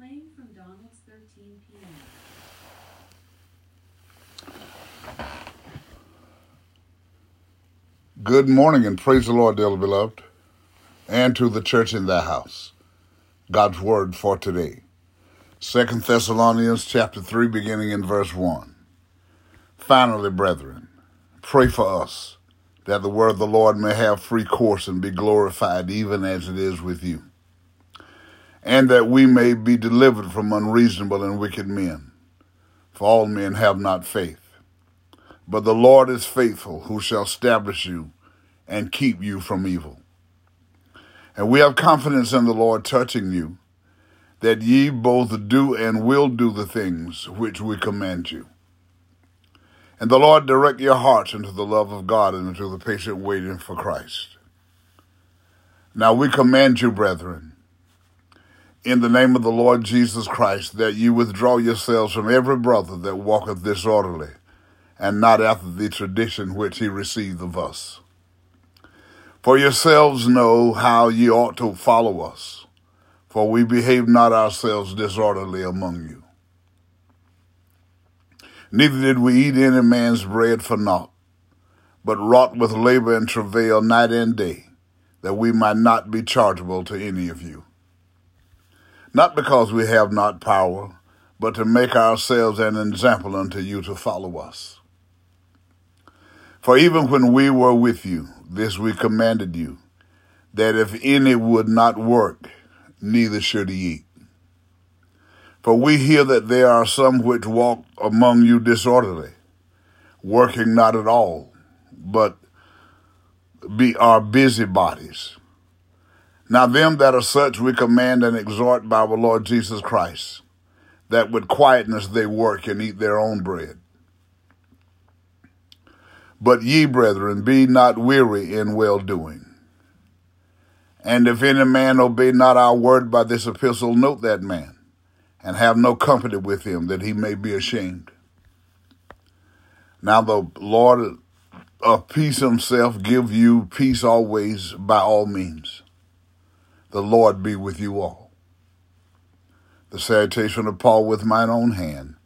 Playing from Donald's 13 p.m. Good morning and praise the Lord, dearly beloved, and to the church in thy house. God's word for today. Second Thessalonians chapter 3, beginning in verse 1. Finally, brethren, pray for us, that the word of the Lord may have free course and be glorified even as it is with you, and that we may be delivered from unreasonable and wicked men. For all men have not faith. But the Lord is faithful, who shall establish you and keep you from evil. And we have confidence in the Lord touching you, that ye both do and will do the things which we command you. And the Lord direct your hearts into the love of God and into the patient waiting for Christ. Now we command you, brethren, in the name of the Lord Jesus Christ, that you withdraw yourselves from every brother that walketh disorderly and not after the tradition which he received of us. For yourselves know how ye ought to follow us, for we behave not ourselves disorderly among you. Neither did we eat any man's bread for naught, but wrought with labor and travail night and day, that we might not be chargeable to any of you. Not because we have not power, but to make ourselves an example unto you to follow us. For even when we were with you, this we commanded you, that if any would not work, neither should he eat. For we hear that there are some which walk among you disorderly, working not at all, but be are busybodies. Now them that are such we command and exhort by our Lord Jesus Christ, that with quietness they work and eat their own bread. But ye, brethren, be not weary in well doing. And if any man obey not our word by this epistle, note that man, and have no company with him, that he may be ashamed. Now the Lord of peace himself give you peace always by all means. The Lord be with you all. The salutation of Paul with mine own hand,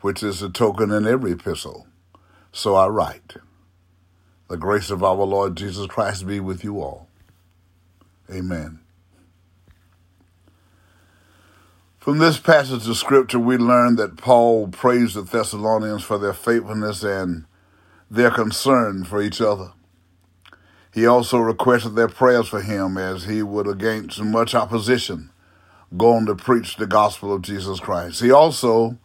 which is a token in every epistle. So I write. The grace of our Lord Jesus Christ be with you all. Amen. From this passage of scripture, we learn that Paul praised the Thessalonians for their faithfulness and their concern for each other. He also requested their prayers for him as he would, against much opposition, go on to preach the gospel of Jesus Christ. He also,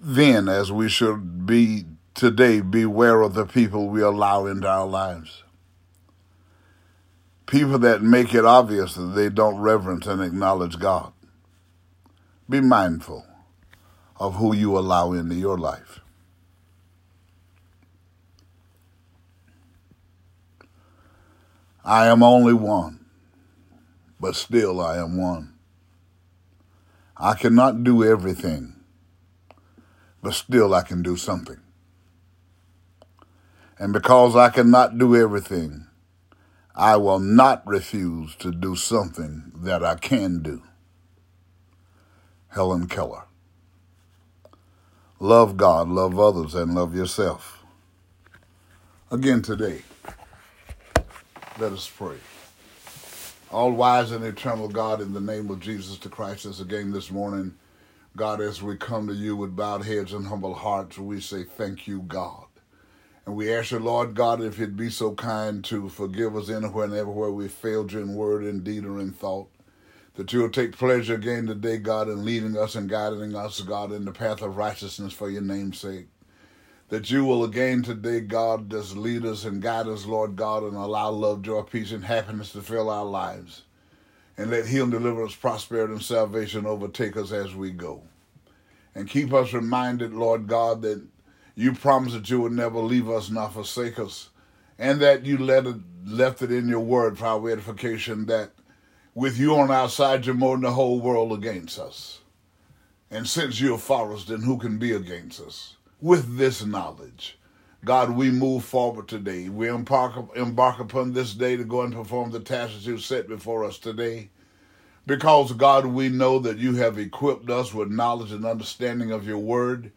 then, as we should be today, beware of the people we allow into our lives. People that make it obvious that they don't reverence and acknowledge God. Be mindful of who you allow into your life. I am only one, but still I am one. I cannot do everything, but still I can do something. And because I cannot do everything, I will not refuse to do something that I can do. Helen Keller. Love God, love others, and love yourself. Again today, let us pray. All wise and eternal God, in the name of Jesus the Christ, as again this morning, God, as we come to you with bowed heads and humble hearts, we say thank you, God. And we ask you, Lord God, if you'd be so kind to forgive us anywhere and everywhere we failed you in word, in deed, or in thought. That you will take pleasure again today, God, in leading us and guiding us, God, in the path of righteousness for your name's sake. That you will again today, God, just lead us and guide us, Lord God, and allow love, joy, peace, and happiness to fill our lives. And let healing, deliverance, prosperity, and salvation overtake us as we go. And keep us reminded, Lord God, that you promised that you would never leave us nor forsake us, and that you let it, left it in your word for our edification that with you on our side, you're more than the whole world against us. And since you're for us, then who can be against us? With this knowledge, God, we move forward today. We embark, embark upon this day to go and perform the tasks you set before us today. Because, God, we know that you have equipped us with knowledge and understanding of your word.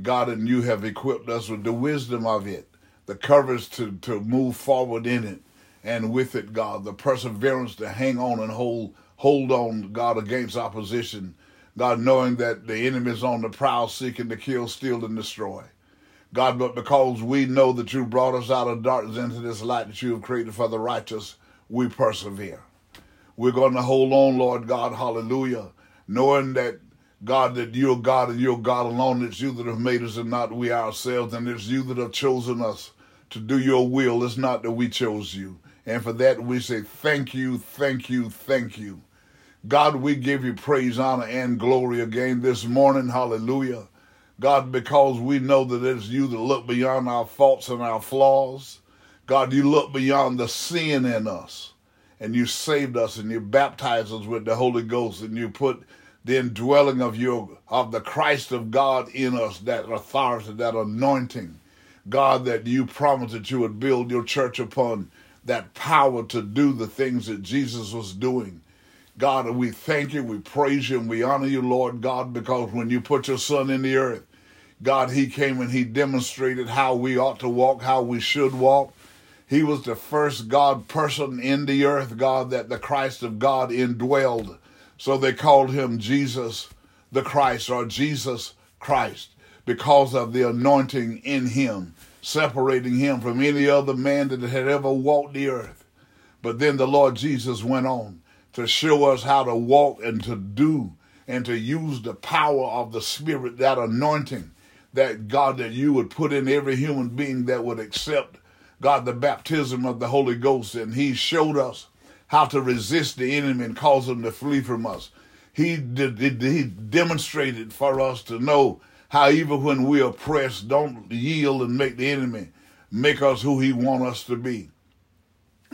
God, and you have equipped us with the wisdom of it, the courage to, to move forward in it, and with it, God, the perseverance to hang on and hold hold on, God, against opposition. God, knowing that the enemy is on the prowl seeking to kill, steal, and destroy. God, but because we know that you brought us out of darkness into this light that you have created for the righteous, we persevere. We're going to hold on, Lord God, hallelujah, knowing that, God, that you're God and you're God alone. It's you that have made us and not we ourselves, and it's you that have chosen us to do your will. It's not that we chose you. And for that, we say thank you, thank you, thank you. God, we give you praise, honor, and glory again this morning. Hallelujah. God, because we know that it's you that look beyond our faults and our flaws. God, you look beyond the sin in us and you saved us and you baptized us with the Holy Ghost and you put the indwelling of your of the Christ of God in us, that authority, that anointing. God, that you promised that you would build your church upon that power to do the things that Jesus was doing. God, we thank you, we praise you, and we honor you, Lord God, because when you put your son in the earth, God, he came and he demonstrated how we ought to walk, how we should walk. He was the first God person in the earth, God, that the Christ of God indwelled. So they called him Jesus the Christ or Jesus Christ because of the anointing in him, separating him from any other man that had ever walked the earth. But then the Lord Jesus went on to show us how to walk and to do and to use the power of the Spirit, that anointing that God, that you would put in every human being that would accept, God, the baptism of the Holy Ghost. And He showed us how to resist the enemy and cause him to flee from us. He did, he demonstrated for us to know how even when we are pressed, don't yield and make the enemy make us who he want us to be.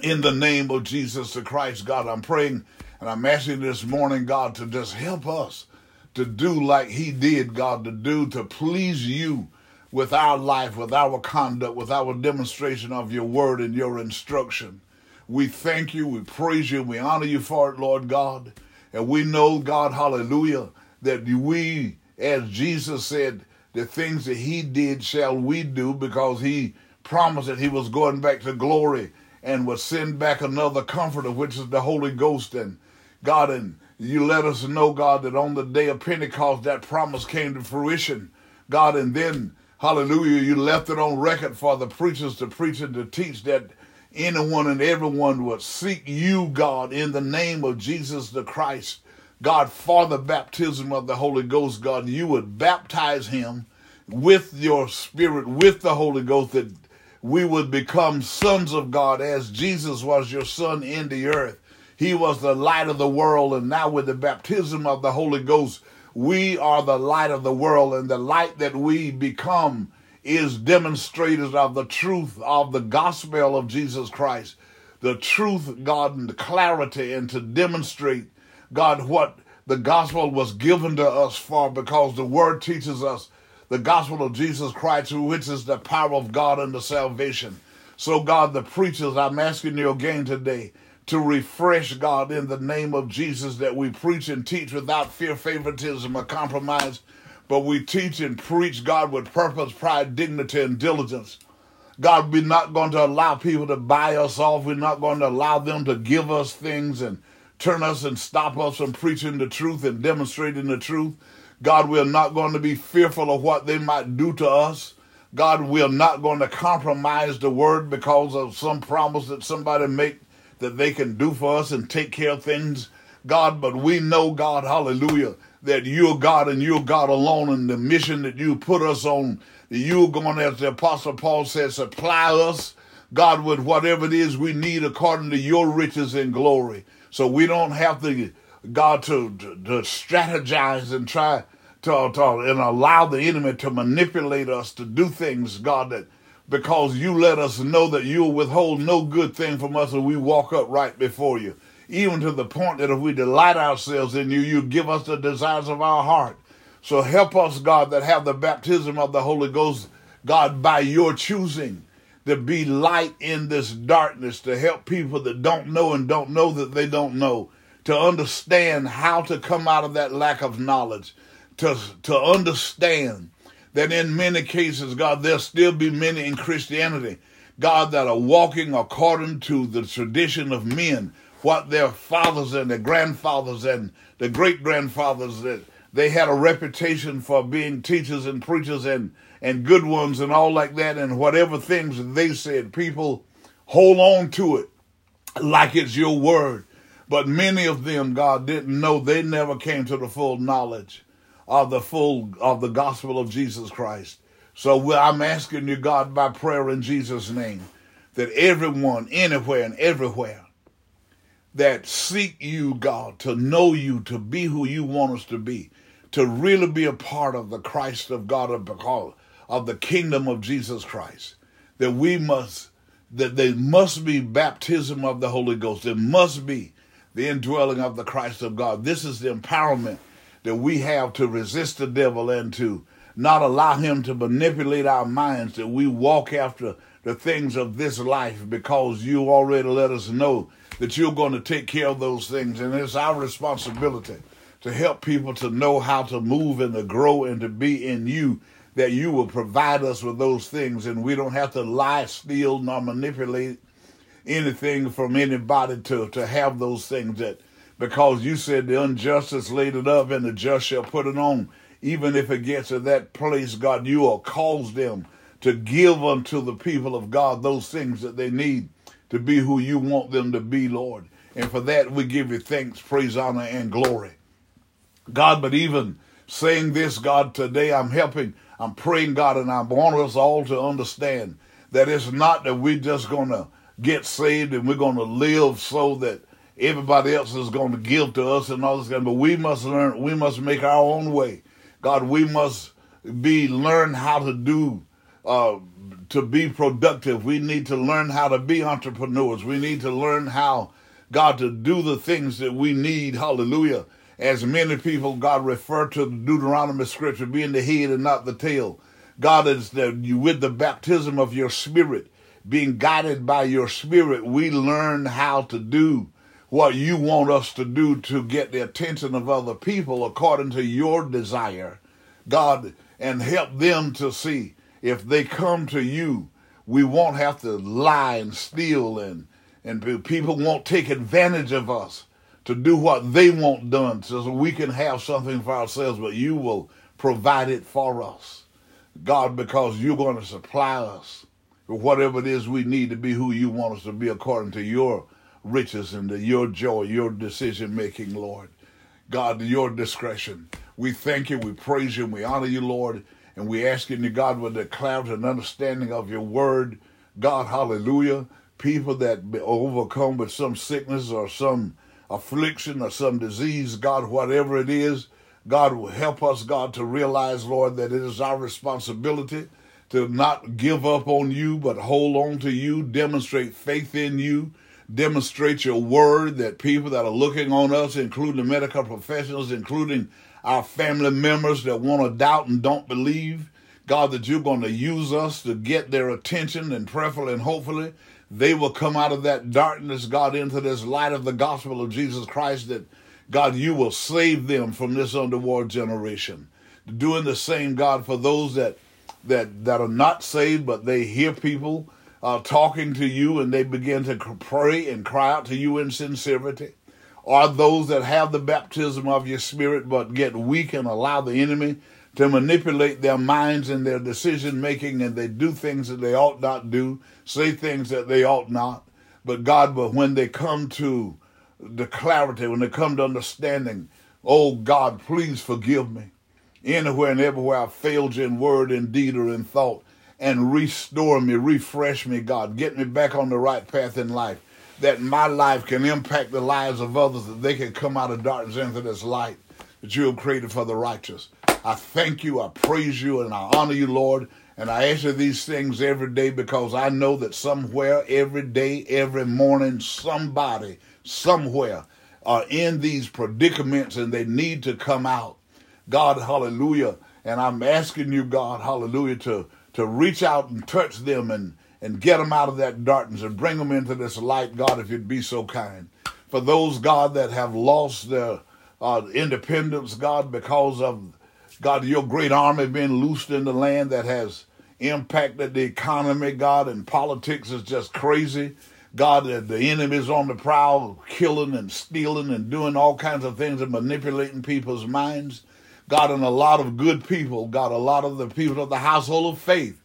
In the name of Jesus the Christ, God, I'm praying and I'm asking this morning, God, to just help us to do like he did, God, to do to please you with our life, with our conduct, with our demonstration of your word and your instruction. We thank you, we praise you, we honor you for it, Lord God. And we know, God, hallelujah, that we, as Jesus said, the things that he did shall we do because he promised that he was going back to glory and would send back another comforter, which is the Holy Ghost. And God, and you let us know, God, that on the day of Pentecost, that promise came to fruition. God, and then, hallelujah, you left it on record for the preachers to preach and to teach that anyone and everyone would seek you, God, in the name of Jesus the Christ. God, for the baptism of the Holy Ghost, God, you would baptize him with your spirit, with the Holy Ghost, that we would become sons of God as Jesus was your son in the earth. He was the light of the world, and now with the baptism of the Holy Ghost, we are the light of the world, and the light that we become is demonstrators of the truth of the gospel of Jesus Christ. The truth, God, and the clarity, and to demonstrate, God, what the gospel was given to us for, because the word teaches us the gospel of Jesus Christ, which is the power of God unto salvation. So, God, the preachers, I'm asking you again today to refresh God in the name of Jesus that we preach and teach without fear, favoritism, or compromise, but we teach and preach God with purpose, pride, dignity, and diligence. God, we're not going to allow people to buy us off. We're not going to allow them to give us things and turn us and stop us from preaching the truth and demonstrating the truth. God, we're not going to be fearful of what they might do to us. God, we're not going to compromise the word because of some promise that somebody make that they can do for us and take care of things, God. But we know, God, hallelujah, that you're God and you're God alone, and the mission that you put us on, that you're going, as the Apostle Paul said, supply us, God, with whatever it is we need according to your riches and glory. So we don't have to, God, to, to, to strategize and try to, to and allow the enemy to manipulate us to do things, God, that because you let us know that you'll withhold no good thing from us and we walk up right before you. Even to the point that if we delight ourselves in you, you give us the desires of our heart. So help us, God, that have the baptism of the Holy Ghost, God, by your choosing, to be light in this darkness, to help people that don't know and don't know that they don't know, to understand how to come out of that lack of knowledge, to, to understand that in many cases, God, there'll still be many in Christianity, God, that are walking according to the tradition of men, what their fathers and their grandfathers and the great grandfathers that they had a reputation for being teachers and preachers and, and good ones and all like that, and whatever things they said, people hold on to it like it's your word. But many of them, God, didn't know they never came to the full knowledge of the full of the gospel of Jesus Christ. So I'm asking you, God, by prayer in Jesus' name, that everyone, anywhere and everywhere, that seek you, God, to know you, to be who you want us to be, to really be a part of the Christ of God of, of the kingdom of Jesus Christ, that we must, that there must be baptism of the Holy Ghost. There must be the indwelling of the Christ of God. This is the empowerment that we have to resist the devil and to not allow him to manipulate our minds, that we walk after the things of this life because you already let us know that you're going to take care of those things. And it's our responsibility to help people to know how to move and to grow and to be in you, that you will provide us with those things. And we don't have to lie, steal, nor manipulate anything from anybody to, to have those things that because you said the unjust is laid it up and the just shall put it on. Even if it gets to that place, God, you will cause them to give unto the people of God those things that they need to be who you want them to be, Lord. And for that, we give you thanks, praise, honor, and glory. God, but even saying this, God, today I'm helping, I'm praying, God, and I want us all to understand that it's not that we're just going to get saved and we're going to live so that everybody else is going to give to us and all this kind. But we must learn. We must make our own way. God, we must be learn how to do uh, to be productive. We need to learn how to be entrepreneurs. We need to learn how, God, to do the things that we need. Hallelujah. As many people, God, refer to the Deuteronomy scripture being the head and not the tail. God is that you with the baptism of your spirit, being guided by your spirit, we learn how to do what you want us to do to get the attention of other people according to your desire, God, and help them to see. If they come to you, we won't have to lie and steal and and people won't take advantage of us to do what they want done so we can have something for ourselves, but you will provide it for us. God, because you're going to supply us whatever it is we need to be who you want us to be according to your riches and to your joy, your decision making, Lord. God, your discretion. We thank you, we praise you, and we honor you, Lord. And we ask you, God, with the clarity and understanding of your word, God, hallelujah. People that overcome with some sickness or some affliction or some disease, God, whatever it is, God will help us, God, to realize, Lord, that it is our responsibility to not give up on you, but hold on to you, demonstrate faith in you, demonstrate your word that people that are looking on us, including medical professionals, including our family members that want to doubt and don't believe, God, that you're going to use us to get their attention and prayerfully and hopefully they will come out of that darkness, God, into this light of the gospel of Jesus Christ that, God, you will save them from this underworld generation. Doing the same, God, for those that that that are not saved, but they hear people uh, talking to you and they begin to pray and cry out to you in sincerity, or those that have the baptism of your spirit but get weak and allow the enemy to manipulate their minds and their decision making and they do things that they ought not do, say things that they ought not. But God, but when they come to the clarity, when they come to understanding, oh God, please forgive me. Anywhere and everywhere I failed you in word, in deed, or in thought and restore me, refresh me, God. Get me back on the right path in life. That my life can impact the lives of others, that they can come out of darkness into this light that you have created for the righteous. I thank you, I praise you, and I honor you, Lord. And I answer these things every day because I know that somewhere, every day, every morning, somebody, somewhere, are in these predicaments and they need to come out. God, hallelujah. And I'm asking you, God, hallelujah, to to reach out and touch them and, and get them out of that darkness and bring them into this light, God, if you'd be so kind. For those, God, that have lost their uh, independence, God, because of, God, your great army being loosed in the land that has impacted the economy, God, and politics is just crazy. God, the, the enemy's on the prowl, killing and stealing and doing all kinds of things and manipulating people's minds. God, and a lot of good people, God, a lot of the people of the household of faith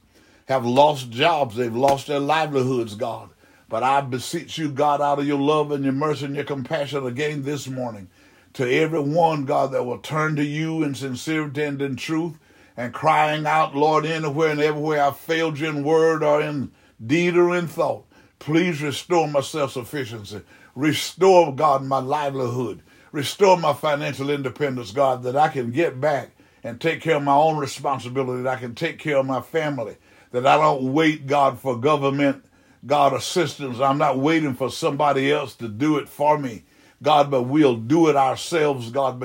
have lost jobs. They've lost their livelihoods, God. But I beseech you, God, out of your love and your mercy and your compassion again this morning, to everyone, God, that will turn to you in sincerity and in truth and crying out, Lord, anywhere and everywhere I failed you in word or in deed or in thought. Please restore my self sufficiency. Restore, God, my livelihood. Restore my financial independence, God, that I can get back and take care of my own responsibility, that I can take care of my family, that I don't wait, God, for government, God, assistance. I'm not waiting for somebody else to do it for me, God, but we'll do it ourselves, God,